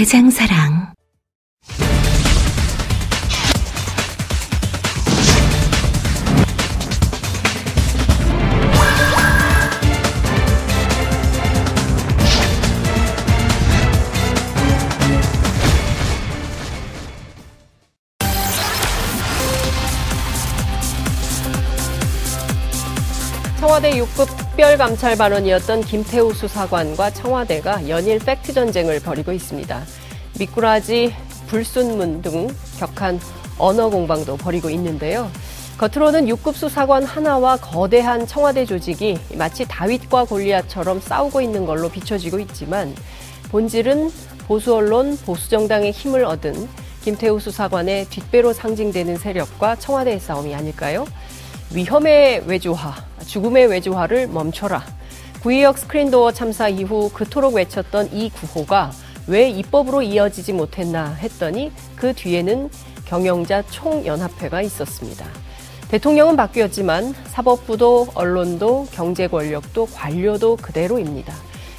대장사랑. 청와대 6급 특별감찰 반원이었던 김태우 수사관과 청와대가 연일 팩트 전쟁을 벌이고 있습니다. 미꾸라지, 불순물 등 격한 언어 공방도 벌이고 있는데요. 겉으로는 6급 수사관 하나와 거대한 청와대 조직이 마치 다윗과 골리앗처럼 싸우고 있는 걸로 비춰지고 있지만 본질은 보수 언론, 보수 정당의 힘을 얻은 김태우 수사관의 뒷배로 상징되는 세력과 청와대의 싸움이 아닐까요? 위험의 외주화, 죽음의 외주화를 멈춰라. 구의역 스크린도어 참사 이후 그토록 외쳤던 이 구호가 왜 입법으로 이어지지 못했나 했더니 그 뒤에는 경영자 총연합회가 있었습니다. 대통령은 바뀌었지만 사법부도 언론도 경제 권력도 관료도 그대로입니다.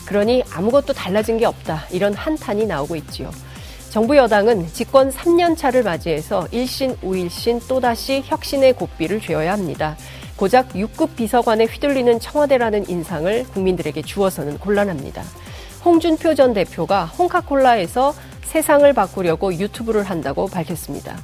그러니 아무것도 달라진 게 없다. 이런 한탄이 나오고 있지요. 정부 여당은 집권 3년 차를 맞이해서 일신 우일신 또다시 혁신의 고삐를 죄어야 합니다. 고작 6급 비서관에 휘둘리는 청와대라는 인상을 국민들에게 주어서는 곤란합니다. 홍준표 전 대표가 홍카콜라에서 세상을 바꾸려고 유튜브를 한다고 밝혔습니다.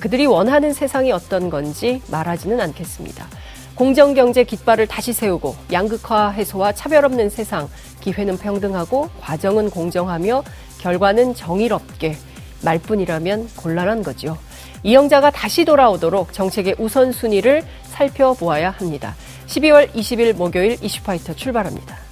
그들이 원하는 세상이 어떤 건지 말하지는 않겠습니다. 공정경제 깃발을 다시 세우고 양극화 해소와 차별 없는 세상, 기회는 평등하고 과정은 공정하며 결과는 정의롭게 말뿐이라면 곤란한 거지요. 이영자가 다시 돌아오도록 정책의 우선순위를 살펴보아야 합니다. 12월 20일 목요일 이슈파이터 출발합니다.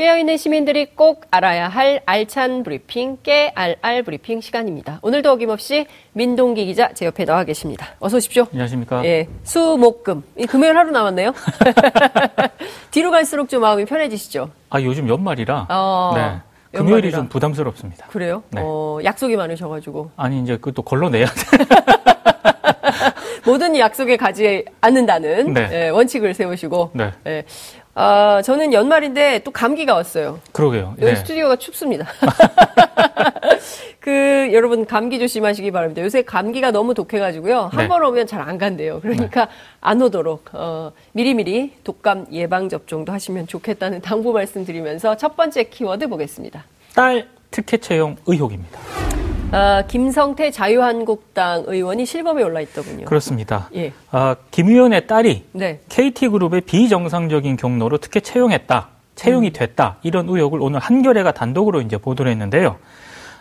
깨어있는 시민들이 꼭 알아야 할 알찬 브리핑, 깨알알 브리핑 시간입니다. 오늘도 어김없이 민동기 기자 제 옆에 나와 계십니다. 어서 오십시오. 안녕하십니까. 예, 수, 목, 금. 이 금요일 하루 남았네요. 뒤로 갈수록 좀 마음이 편해지시죠? 아, 요즘 연말이라. 어, 네. 금요일이 연말이라. 좀 부담스럽습니다. 그래요? 네. 어, 약속이 많으셔가지고. 아니, 이제 그것도 걸러내야 돼. 모든 약속에 가지 않는다는 네. 예, 원칙을 세우시고. 네. 예. 아, 저는 연말인데 또 감기가 왔어요. 그러게요. 여기 네. 스튜디오가 춥습니다. 그 여러분 감기 조심하시기 바랍니다. 요새 감기가 너무 독해가지고요. 한 네. 번 오면 잘 안 간대요. 그러니까 안 오도록 어, 미리미리 독감 예방 접종도 하시면 좋겠다는 당부 말씀드리면서 첫 번째 키워드 보겠습니다. 딸 특혜 채용 의혹입니다. 아, 김성태 자유한국당 의원이 실검에 올라 있더군요. 그렇습니다. 예, 아, 김 의원의 딸이 네, KT그룹의 비정상적인 경로로 특혜 채용했다. 채용이 음. 됐다. 이런 의혹을 오늘 한겨레가 단독으로 이제 보도를 했는데요.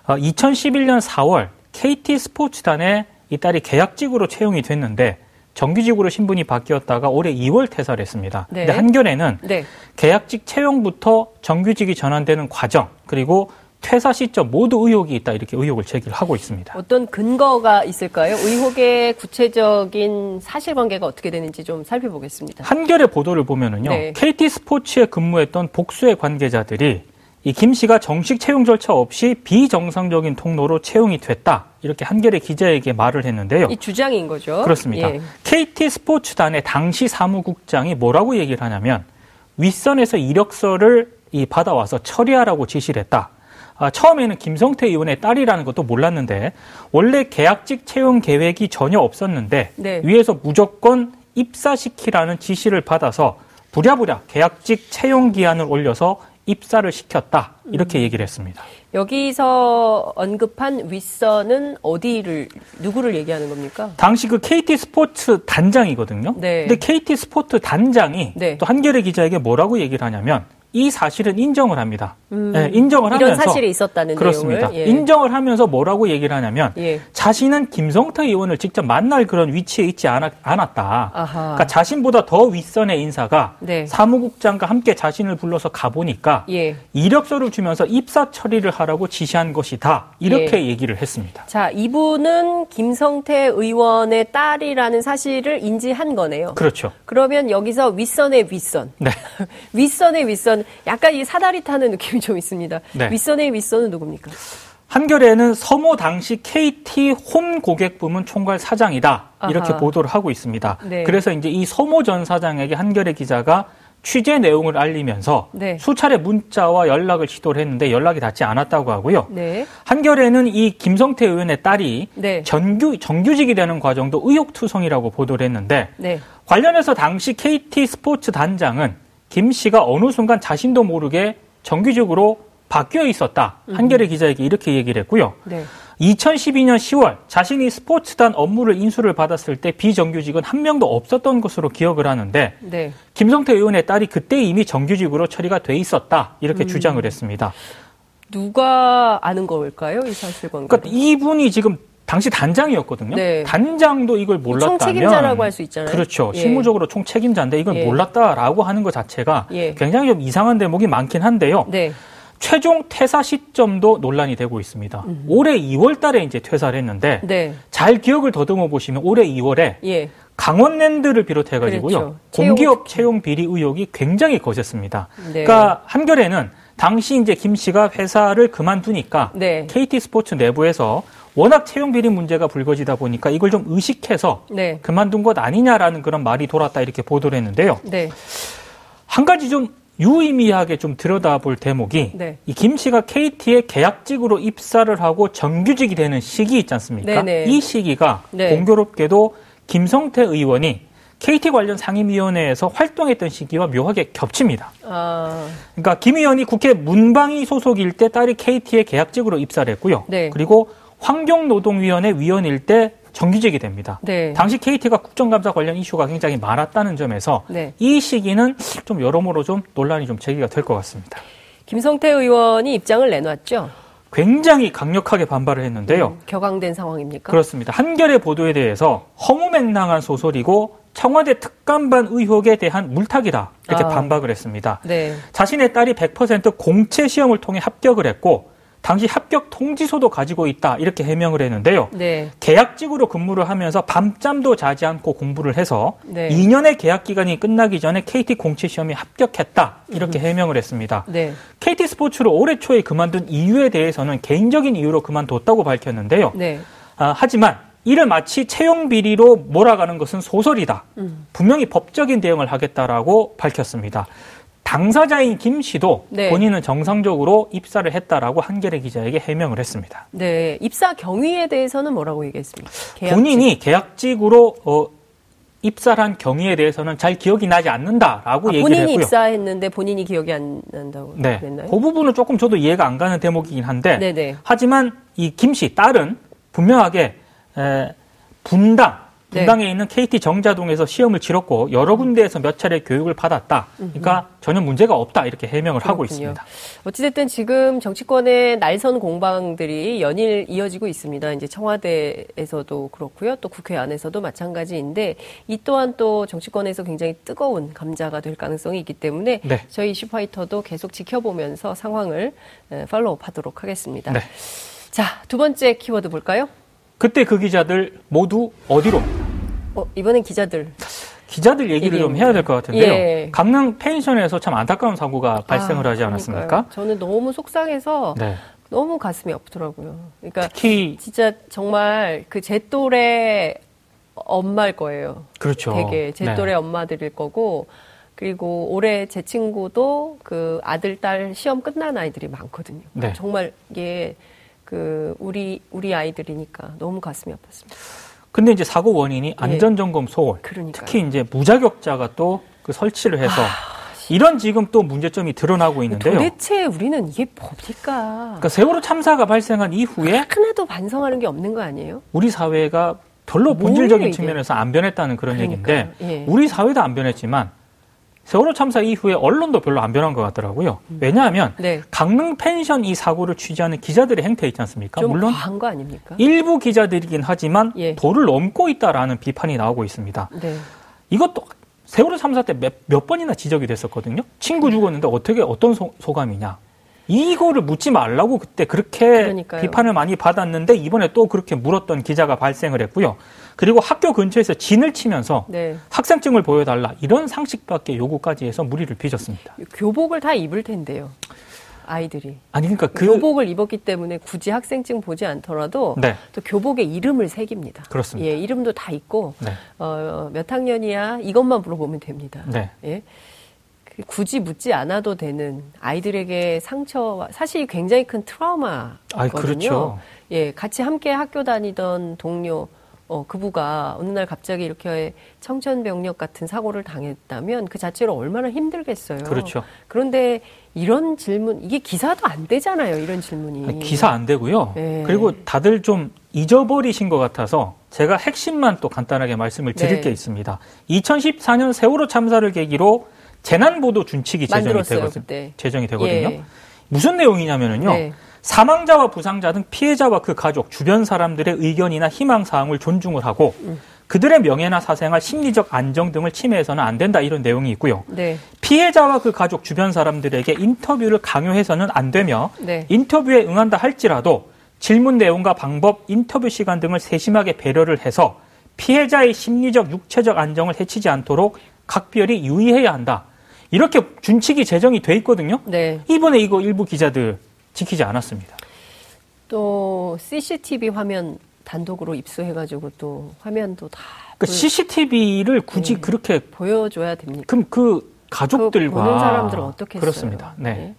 아, 2011년 4월 KT 스포츠단에 이 딸이 계약직으로 채용이 됐는데 정규직으로 신분이 바뀌었다가 올해 2월 퇴사를 했습니다. 네. 근데 한겨레는 네. 계약직 채용부터 정규직이 전환되는 과정 그리고 퇴사 시점 모두 의혹이 있다 이렇게 의혹을 제기를 하고 있습니다. 어떤 근거가 있을까요? 의혹의 구체적인 사실관계가 어떻게 되는지 좀 살펴보겠습니다. 한겨레 보도를 보면은요. 네. KT 스포츠에 근무했던 복수의 관계자들이 이 김 씨가 정식 채용 절차 없이 비정상적인 통로로 채용이 됐다. 이렇게 한겨레 기자에게 말을 했는데요. 이 주장인 거죠. 그렇습니다. 예. KT 스포츠단의 당시 사무국장이 뭐라고 얘기를 하냐면 윗선에서 이력서를 이 받아와서 처리하라고 지시를 했다. 아, 처음에는 김성태 의원의 딸이라는 것도 몰랐는데 원래 계약직 채용 계획이 전혀 없었는데 네. 위에서 무조건 입사시키라는 지시를 받아서 부랴부랴 계약직 채용 기한을 올려서 입사를 시켰다 이렇게 얘기를 했습니다. 여기서 언급한 윗선은 어디를 누구를 얘기하는 겁니까? 당시 그 KT 스포츠 단장이거든요. 네. 근데 KT 스포츠 단장이 네. 또 한겨레 기자에게 뭐라고 얘기를 하냐면 이 사실은 인정을 합니다. 음, 예, 인정을 이런 하면서 사실이 있었다는 그렇습니다. 내용을 예. 인정을 하면서 뭐라고 얘기를 하냐면 예. 자신은 김성태 의원을 직접 만날 그런 위치에 있지 않았, 다 아하. 그러니까 자신보다 더 윗선의 인사가 네. 사무국장과 함께 자신을 불러서 가보니까 예. 이력서를 주면서 입사 처리를 하라고 지시한 것이다. 이렇게 얘기를 했습니다. 자, 이분은 김성태 의원의 딸이라는 사실을 인지한 거네요. 그렇죠. 그러면 여기서 윗선의 윗선. 네. 윗선의 윗선. 약간 이 사다리 타는 느낌이 좀 있습니다. 네. 윗선의 윗선은 누굽니까? 한겨레는 서모 당시 KT 홈 고객 부문 총괄 사장이다. 이렇게 아하. 보도를 하고 있습니다. 네. 그래서 이제 이 서모 전 사장에게 한겨레 기자가 취재 내용을 알리면서 네. 수차례 문자와 연락을 시도를 했는데 연락이 닿지 않았다고 하고요. 네. 한겨레는 이 김성태 의원의 딸이 네. 전규 정규직이 되는 과정도 의혹투성이라고 보도를 했는데 네. 관련해서 당시 KT 스포츠 단장은 김 씨가 어느 순간 자신도 모르게 정규직으로 바뀌어 있었다. 한겨레 기자에게 이렇게 얘기를 했고요. 네. 2012년 10월 자신이 스포츠단 업무를 인수를 받았을 때 비정규직은 한 명도 없었던 것으로 기억을 하는데 네. 김성태 의원의 딸이 그때 이미 정규직으로 처리가 돼 있었다. 이렇게 주장을 했습니다. 누가 아는 걸까요? 이 사실관계. 그러니까 이분이 지금 당시 단장이었거든요. 네. 단장도 이걸 몰랐다면 총책임자라고 할 수 있잖아요. 그렇죠. 예. 실무적으로 총책임자인데 이걸 예. 몰랐다라고 하는 것 자체가 예. 굉장히 좀 이상한 대목이 많긴 한데요. 네. 최종 퇴사 시점도 논란이 되고 있습니다. 올해 2월 달에 이제 퇴사를 했는데 네. 잘 기억을 더듬어 보시면 올해 2월에 예. 강원랜드를 비롯해 가지고요. 그렇죠. 공기업 채용 비리 의혹이 굉장히 거셌습니다. 네. 그러니까 한겨레는 당시 이제 김 씨가 회사를 그만두니까 네. KT 스포츠 내부에서 워낙 채용 비리 문제가 불거지다 보니까 이걸 좀 의식해서 네. 그만둔 것 아니냐라는 그런 말이 돌았다 이렇게 보도를 했는데요. 네. 한 가지 좀 유의미하게 좀 들여다볼 대목이 네. 이김 씨가 KT에 계약직으로 입사를 하고 정규직이 되는 시기 있지 않습니까? 네네. 이 시기가 네. 공교롭게도 김성태 의원이 KT 관련 상임위원회에서 활동했던 시기와 묘하게 겹칩니다. 아, 그러니까 김 의원이 국회 문방위 소속일 때 딸이 KT에 계약직으로 입사를 했고요. 네. 그리고 환경노동위원회 위원일 때 정규직이 됩니다. 네. 당시 KT가 국정감사 관련 이슈가 굉장히 많았다는 점에서 네. 이 시기는 좀 여러모로 좀 논란이 좀 제기가 될 것 같습니다. 김성태 의원이 입장을 내놨죠. 굉장히 강력하게 반발을 했는데요. 음, 격앙된 상황입니까? 그렇습니다. 한겨레 보도에 대해서 허무맹랑한 소설이고 청와대 특감반 의혹에 대한 물타기다 이렇게 아. 반박을 했습니다. 네. 자신의 딸이 100% 공채 시험을 통해 합격을 했고 당시 합격 통지서도 가지고 있다 이렇게 해명을 했는데요. 네. 계약직으로 근무를 하면서 밤잠도 자지 않고 공부를 해서 네. 2년의 계약 기간이 끝나기 전에 KT 공채 시험에 합격했다 이렇게 해명을 했습니다. 네. KT 스포츠를 올해 초에 그만둔 이유에 대해서는 개인적인 이유로 그만뒀다고 밝혔는데요. 네. 아, 하지만 이를 마치 채용 비리로 몰아가는 것은 소설이다. 음. 분명히 법적인 대응을 하겠다라고 밝혔습니다. 당사자인 김 씨도 네. 본인은 정상적으로 입사를 했다라고 한겨레 기자에게 해명을 했습니다. 네. 입사 경위에 대해서는 뭐라고 얘기했습니까? 계약직. 본인이 계약직으로 어, 입사한 경위에 대해서는 잘 기억이 나지 않는다라고 아, 얘기를 본인이 했고요. 입사했는데 본인이 기억이 안 난다고 네, 그랬나요? 그 부분은 조금 저도 이해가 안 가는 대목이긴 한데 네네. 하지만 이 김 씨 딸은 분명하게 에, 분당 네. 분당에 있는 KT 정자동에서 시험을 치렀고 여러 군데에서 몇 차례 교육을 받았다. 그러니까 전혀 문제가 없다 이렇게 해명을 하고 그렇군요. 있습니다. 어찌됐든 지금 정치권의 날선 공방들이 연일 이어지고 있습니다. 이제 청와대에서도 그렇고요. 또 국회 안에서도 마찬가지인데 이 또한 또 정치권에서 굉장히 뜨거운 감자가 될 가능성이 있기 때문에 네. 저희 슈파이터도 계속 지켜보면서 상황을 에, 팔로우 하도록 하겠습니다. 네. 자, 두 번째 키워드 볼까요? 그때 그 기자들 모두 어디로? 어, 이번엔 기자들. 기자들 얘기를 좀 얘기입니다. 해야 될 것 같은데요. 예. 강릉 펜션에서 참 안타까운 사고가 발생을 아, 하지 않았습니까? 그러니까요. 저는 너무 속상해서 네. 너무 가슴이 아프더라고요. 그러니까 특히 진짜 정말 그 제 또래 엄마일 거예요. 그렇죠. 되게 제 네. 또래 엄마들일 거고 그리고 올해 제 친구도 그 아들 딸 시험 끝난 아이들이 많거든요. 네. 정말 이게 그 우리 우리 아이들이니까 너무 가슴이 아팠습니다. 근데 이제 사고 원인이 안전 점검 소홀. 예. 특히 이제 무자격자가 또 그 설치를 해서 이런 지금 또 문제점이 드러나고 있는데요. 도대체 우리는 이게 뭡니까? 그러니까 세월호 참사가 발생한 이후에 하나도 반성하는 게 없는 거 아니에요? 우리 사회가 별로 본질적인? 측면에서 안 변했다는 그런 그러니까요. 얘기인데 예. 우리 사회도 안 변했지만 세월호 참사 이후에 언론도 별로 안 변한 것 같더라고요. 음. 왜냐하면 네. 강릉 펜션 이 사고를 취재하는 기자들의 행태 있지 않습니까? 물론 과한 거 아닙니까? 일부 기자들이긴 하지만 예. 도를 넘고 있다라는 비판이 나오고 있습니다. 네. 이것도 세월호 참사 때 몇 몇 번이나 지적이 됐었거든요. 친구 죽었는데 어떻게 어떤 소, 소감이냐? 이거를 묻지 말라고 그때 그렇게 그러니까요. 비판을 많이 받았는데 이번에 또 그렇게 물었던 기자가 발생을 했고요. 그리고 학교 근처에서 진을 치면서 네. 학생증을 보여달라 이런 상식밖에 요구까지 해서 무리를 빚었습니다. 교복을 다 입을 텐데요. 아이들이. 아니 그러니까 그 교복을 입었기 때문에 굳이 학생증 보지 않더라도 네. 또 교복에 이름을 새깁니다. 그렇습니다. 예, 이름도 다 있고 네. 어, 몇 학년이야 이것만 물어보면 됩니다. 네. 예. 굳이 묻지 않아도 되는 아이들에게 상처와 사실 굉장히 큰 트라우마거든요. 아, 그렇죠. 예, 같이 함께 학교 다니던 동료 어, 그부가 어느 날 갑자기 이렇게 청천벽력 같은 사고를 당했다면 그 자체로 얼마나 힘들겠어요. 그렇죠. 그런데 이런 질문, 이게 기사도 안 되잖아요. 이런 질문이. 아니, 기사 안 되고요. 네. 그리고 다들 좀 잊어버리신 것 같아서 제가 핵심만 또 간단하게 말씀을 드릴 네. 게 있습니다. 2014년 세월호 참사를 계기로 재난보도 준칙이 제정이, 되거든, 제정이 되거든요. 예. 무슨 내용이냐면은요. 네. 사망자와 부상자 등 피해자와 그 가족, 주변 사람들의 의견이나 희망 사항을 존중을 하고 음. 그들의 명예나 사생활, 심리적 안정 등을 침해해서는 안 된다 이런 내용이 있고요. 네. 피해자와 그 가족, 주변 사람들에게 인터뷰를 강요해서는 안 되며 네. 인터뷰에 응한다 할지라도 질문 내용과 방법, 인터뷰 시간 등을 세심하게 배려를 해서 피해자의 심리적, 육체적 안정을 해치지 않도록 각별히 유의해야 한다. 이렇게 준칙이 제정이 돼 있거든요. 네. 이번에 이거 일부 기자들 지키지 않았습니다. 또 CCTV 화면 단독으로 입수해가지고 또 화면도 다그 CCTV를 굳이 네. 그렇게 보여줘야 됩니까? 그럼 그 가족들과 그 보는 사람들은 어떻겠어요? 그렇습니다. 네. 네.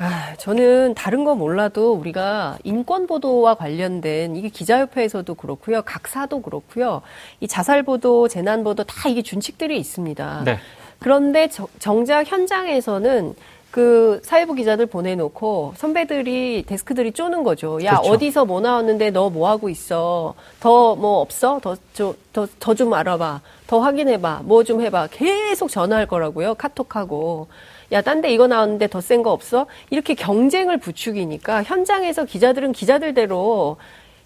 아, 저는 다른 거 몰라도 우리가 인권 보도와 관련된 이게 기자협회에서도 그렇고요, 각사도 그렇고요, 이 자살 보도, 재난 보도 다 이게 준칙들이 있습니다. 네. 그런데 저, 정작 현장에서는 그 사회부 기자들 보내놓고 선배들이 데스크들이 쪼는 거죠. 야 그렇죠. 어디서 뭐 나왔는데 너 뭐 하고 있어? 더 뭐 없어? 더더더 좀 알아봐. 더 확인해봐. 뭐 좀 해봐. 계속 전화할 거라고요. 카톡하고. 야, 딴 데 이거 나왔는데 더 센 거 없어? 이렇게 경쟁을 부추기니까 현장에서 기자들은 기자들대로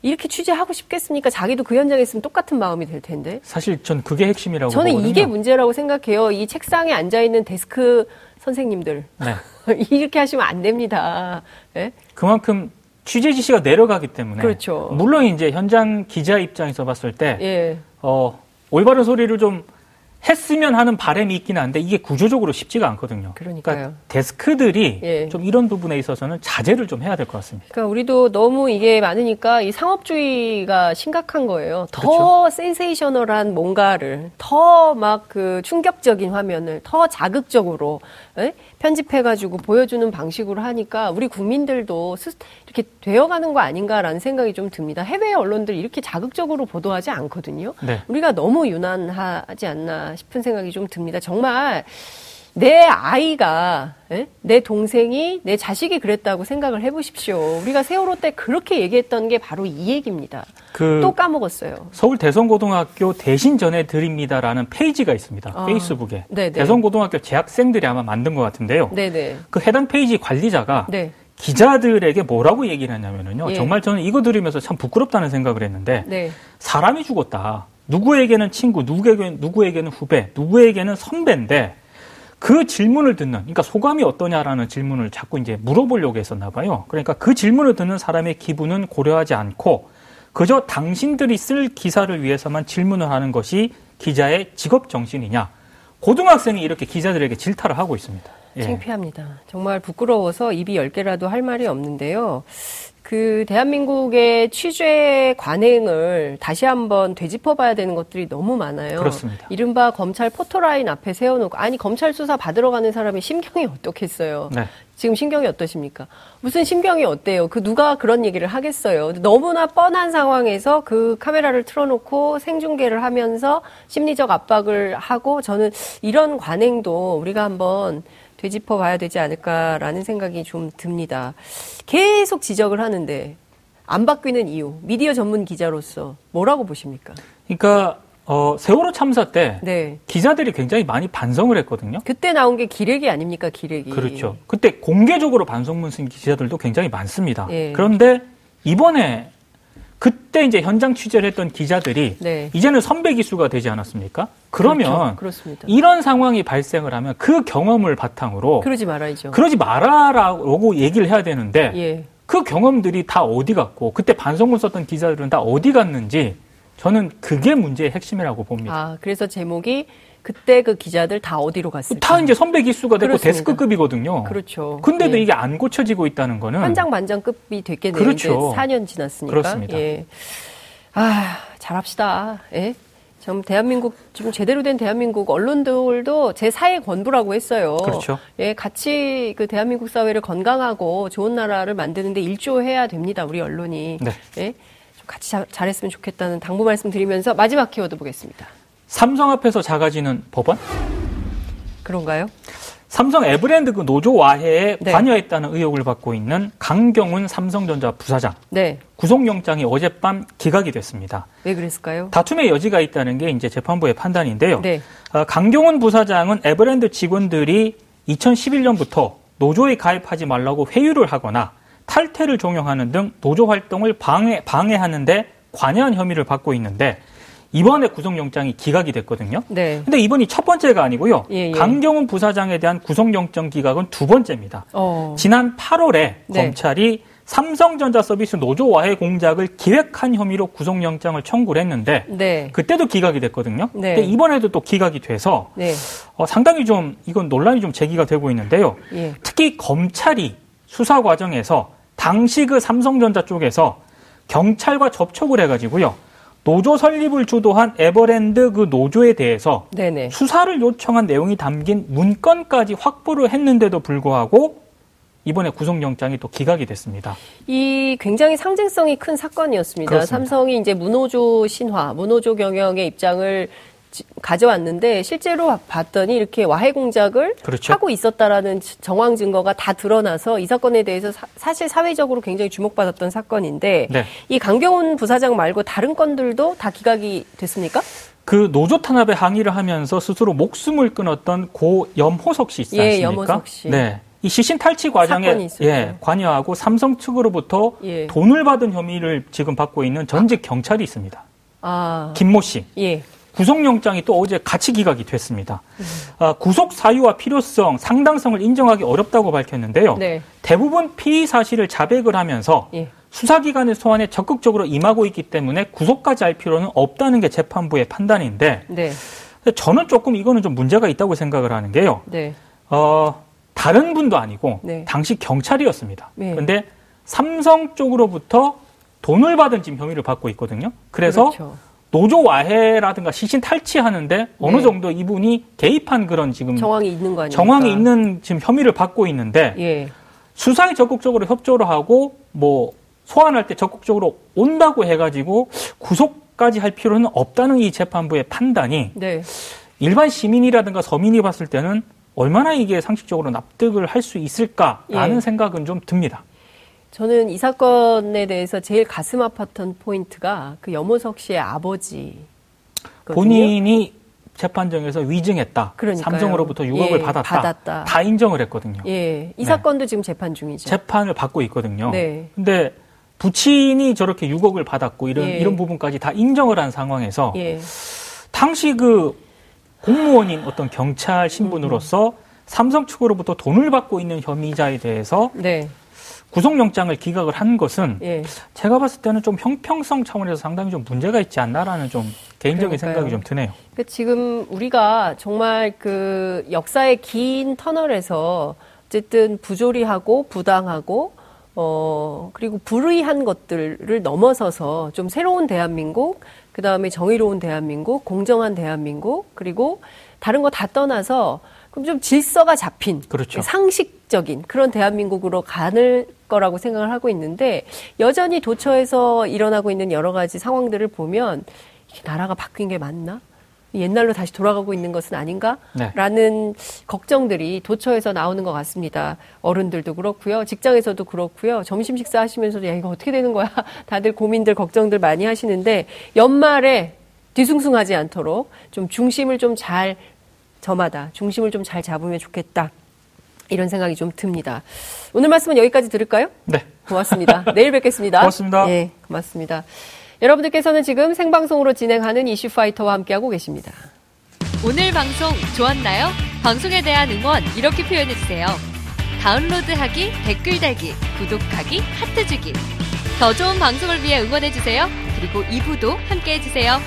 이렇게 취재하고 싶겠습니까? 자기도 그 현장에 있으면 똑같은 마음이 될 텐데. 사실 전 그게 핵심이라고 저는 보거든요. 이게 문제라고 생각해요. 이 책상에 앉아 있는 데스크 선생님들 네. 이렇게 하시면 안 됩니다. 예? 그만큼 취재 지시가 내려가기 때문에 그렇죠. 물론 이제 현장 기자 입장에서 봤을 때 예. 어, 올바른 소리를 좀 했으면 하는 바람이 있긴 한데 이게 구조적으로 쉽지가 않거든요. 그러니까요. 그러니까 데스크들이 예. 좀 이런 부분에 있어서는 자제를 좀 해야 될 것 같습니다. 그러니까 우리도 너무 이게 많으니까 이 상업주의가 심각한 거예요. 더 그렇죠. 센세이셔널한 뭔가를 더 막 그 충격적인 화면을 더 자극적으로 예? 편집해가지고 보여주는 방식으로 하니까 우리 국민들도 스, 이렇게 되어가는 거 아닌가라는 생각이 좀 듭니다. 해외 언론들 이렇게 자극적으로 보도하지 않거든요. 네. 우리가 너무 유난하지 않나 싶은 생각이 좀 듭니다. 정말 내 아이가 예? 내 동생이 내 자식이 그랬다고 생각을 해보십시오. 우리가 세월호 때 그렇게 얘기했던 게 바로 이 얘기입니다. 그 또 까먹었어요. 서울 대성고등학교 대신 전해 드립니다라는 페이지가 있습니다. 아, 페이스북에 네네. 대성고등학교 재학생들이 아마 만든 것 같은데요. 네네. 그 해당 페이지 관리자가 네. 기자들에게 뭐라고 얘기를 했냐면요. 예. 정말 저는 이거 들으면서 참 부끄럽다는 생각을 했는데 네. 사람이 죽었다. 누구에게는 친구, 누구에게는, 누구에게는 후배, 누구에게는 선배인데 그 질문을 듣는, 그러니까 소감이 어떠냐라는 질문을 자꾸 이제 물어보려고 했었나 봐요. 그러니까 그 질문을 듣는 사람의 기분은 고려하지 않고 그저 당신들이 쓸 기사를 위해서만 질문을 하는 것이 기자의 직업 정신이냐. 고등학생이 이렇게 기자들에게 질타를 하고 있습니다. 예. 창피합니다. 정말 부끄러워서 입이 열 개라도 할 말이 없는데요. 그 대한민국의 취재 관행을 다시 한번 되짚어 봐야 되는 것들이 너무 많아요. 그렇습니다. 이른바 검찰 포토라인 앞에 세워놓고 아니 검찰 수사 받으러 가는 사람의 심경이 어떻겠어요. 네. 지금 심경이 어떠십니까? 무슨 심경이 어때요? 그 누가 그런 얘기를 하겠어요? 너무나 뻔한 상황에서 그 카메라를 틀어놓고 생중계를 하면서 심리적 압박을 하고 저는 이런 관행도 우리가 한번 되짚어 봐야 되지 않을까라는 생각이 좀 듭니다. 계속 지적을 하는데 안 바뀌는 이유, 미디어 전문 기자로서 뭐라고 보십니까? 그러니까 어, 세월호 참사 때 네. 기자들이 굉장히 많이 반성을 했거든요. 그때 나온 게 기레기 아닙니까, 기레기. 그렇죠. 그때 공개적으로 반성문 쓴 기자들도 굉장히 많습니다. 예. 그런데 이번에 그때 이제 현장 취재를 했던 기자들이 네. 이제는 선배 기수가 되지 않았습니까? 그러면 그렇죠. 이런 상황이 발생을 하면 그 경험을 바탕으로 그러지 말아야죠. 그러지 말아라고 얘기를 해야 되는데 예. 그 경험들이 다 어디 갔고 그때 반성문 썼던 기자들은 다 어디 갔는지 저는 그게 문제의 핵심이라고 봅니다. 아, 그래서 제목이 그때 그 기자들 다 어디로 갔을까? 다 이제 선배 기수가 되고 그렇습니다. 데스크급이거든요. 그렇죠. 근데도 예. 이게 안 고쳐지고 있다는 거는 한장 만장급이 됐겠네요. 그렇죠. 이제 4년 지났으니까. 그렇습니다. 예. 아, 잘합시다. 예. 좀 대한민국 지금 제대로 된 대한민국 언론들도 제 사회 건부라고 했어요. 그렇죠. 예, 같이 그 대한민국 사회를 건강하고 좋은 나라를 만드는데 일조해야 됩니다. 우리 언론이. 네. 예. 좀 같이 자- 잘했으면 좋겠다는 당부 말씀드리면서 마지막 키워드 보겠습니다. 삼성 앞에서 작아지는 법원? 그런가요? 삼성 에브랜드 그 노조 와해에 네. 관여했다는 의혹을 받고 있는 강경훈 삼성전자 부사장 네. 구속영장이 어젯밤 기각이 됐습니다. 왜 그랬을까요? 다툼의 여지가 있다는 게 이제 재판부의 판단인데요. 네. 어, 강경훈 부사장은 에브랜드 직원들이 2011년부터 노조에 가입하지 말라고 회유를 하거나 탈퇴를 종용하는 등 노조 활동을 방해, 방해하는데 관여한 혐의를 받고 있는데 이번에 구속영장이 기각이 됐거든요. 네. 근데 이번이 첫 번째가 아니고요. 예, 예. 강경훈 부사장에 대한 구속영장 기각은 두 번째입니다. 어. 지난 8월에 네. 검찰이 삼성전자 서비스 노조 와해 공작을 기획한 혐의로 구속영장을 청구를 했는데 네. 그때도 기각이 됐거든요. 네. 근데 이번에도 또 기각이 돼서 네. 어, 상당히 좀 이건 논란이 좀 제기가 되고 있는데요. 예. 특히 검찰이 수사 과정에서 당시 그 삼성전자 쪽에서 경찰과 접촉을 해가지고요. 노조 설립을 주도한 에버랜드 그 노조에 대해서 네네. 수사를 요청한 내용이 담긴 문건까지 확보를 했는데도 불구하고 이번에 구속영장이 또 기각이 됐습니다. 이 굉장히 상징성이 큰 사건이었습니다. 그렇습니다. 삼성이 이제 문호조 신화, 문호조 경영의 입장을 지- 가져왔는데 실제로 봤더니 이렇게 와해 공작을 그렇죠. 하고 있었다라는 지- 정황 증거가 다 드러나서 이 사건에 대해서 사, 실 사회적으로 굉장히 주목받았던 사건인데 네. 이 강경훈 부사장 말고 다른 건들도 다 기각이 됐습니까? 그 노조 탄압에 항의를 하면서 스스로 목숨을 끊었던 고 염호석 씨 있지 예, 않습니까? 염호석 씨. 네. 이 시신 탈취 과정에. 예, 관여하고 삼성 측으로부터 예. 돈을 받은 혐의를 지금 받고 있는 전직 경찰이 있습니다. 아, 김모 씨. 예, 구속영장이 또 어제 같이 기각이 됐습니다. 음. 아, 구속 사유와 필요성, 상당성을 인정하기 어렵다고 밝혔는데요. 네, 대부분 피의 사실을 자백을 하면서 예, 수사기관의 소환에 적극적으로 임하고 있기 때문에 구속까지 할 필요는 없다는 게 재판부의 판단인데 네, 저는 조금 이거는 좀 문제가 있다고 생각을 하는 게요. 네, 어, 다른 분도 아니고 네. 당시 경찰이었습니다. 네. 그런데 삼성 쪽으로부터 돈을 받은 지금 혐의를 받고 있거든요. 그래서 그렇죠. 노조 와해라든가 시신 탈취하는데 어느 네. 정도 이분이 개입한 그런 지금 정황이 있는 거 아닙니까? 정황이 있는 지금 혐의를 받고 있는데 예, 수사에 적극적으로 협조를 하고 뭐 소환할 때 적극적으로 온다고 해가지고 구속까지 할 필요는 없다는 이 재판부의 판단이 네. 일반 시민이라든가 서민이 봤을 때는 얼마나 이게 상식적으로 납득을 할 수 있을까라는 예. 생각은 좀 듭니다. 저는 이 사건에 대해서 제일 가슴 아팠던 포인트가 그 염호석 씨의 아버지. 본인이 재판정에서 위증했다. 그러니까요. 삼성으로부터 6억을 예, 받았다. 받았다. 다 인정을 했거든요. 예, 이 네. 사건도 지금 재판 중이죠. 재판을 받고 있거든요. 네. 근데 부친이 저렇게 6억을 받았고 이런 예. 이런 부분까지 다 인정을 한 상황에서 예, 당시 그 공무원인 어떤 경찰 신분으로서 삼성 측으로부터 돈을 받고 있는 혐의자에 대해서 네, 구속영장을 기각을 한 것은 예. 제가 봤을 때는 좀 형평성 차원에서 상당히 좀 문제가 있지 않나라는 좀 개인적인 그러니까요. 생각이 좀 드네요. 그 지금 우리가 정말 그 역사의 긴 터널에서 어쨌든 부조리하고 부당하고 어 그리고 불의한 것들을 넘어서서 좀 새로운 대한민국 그다음에 정의로운 대한민국 공정한 대한민국 그리고 다른 거 다 떠나서 그럼 좀 질서가 잡힌 그렇죠. 상식적인 그런 대한민국으로 가는 거라고 생각을 하고 있는데 여전히 도처에서 일어나고 있는 여러 가지 상황들을 보면 이게 나라가 바뀐 게 맞나? 옛날로 다시 돌아가고 있는 것은 네. 아닌가라는 걱정들이 도처에서 나오는 것 같습니다. 어른들도 그렇고요, 직장에서도 그렇고요. 점심 식사 하시면서도 야 이거 어떻게 되는 거야? 다들 고민들 걱정들 많이 하시는데 연말에 뒤숭숭하지 않도록 좀 중심을 좀 잘 저마다 중심을 좀 잘 잡으면 좋겠다. 이런 생각이 좀 듭니다. 오늘 말씀은 여기까지 들을까요? 네. 고맙습니다. 내일 뵙겠습니다. 고맙습니다. 예, 고맙습니다. 여러분들께서는 지금 생방송으로 진행하는 이슈파이터와 함께하고 계십니다. 오늘 방송 좋았나요? 방송에 대한 응원 이렇게 표현해주세요. 다운로드하기, 댓글 달기, 구독하기, 하트 주기. 더 좋은 방송을 위해 응원해주세요. 그리고 2부도 함께 해주세요.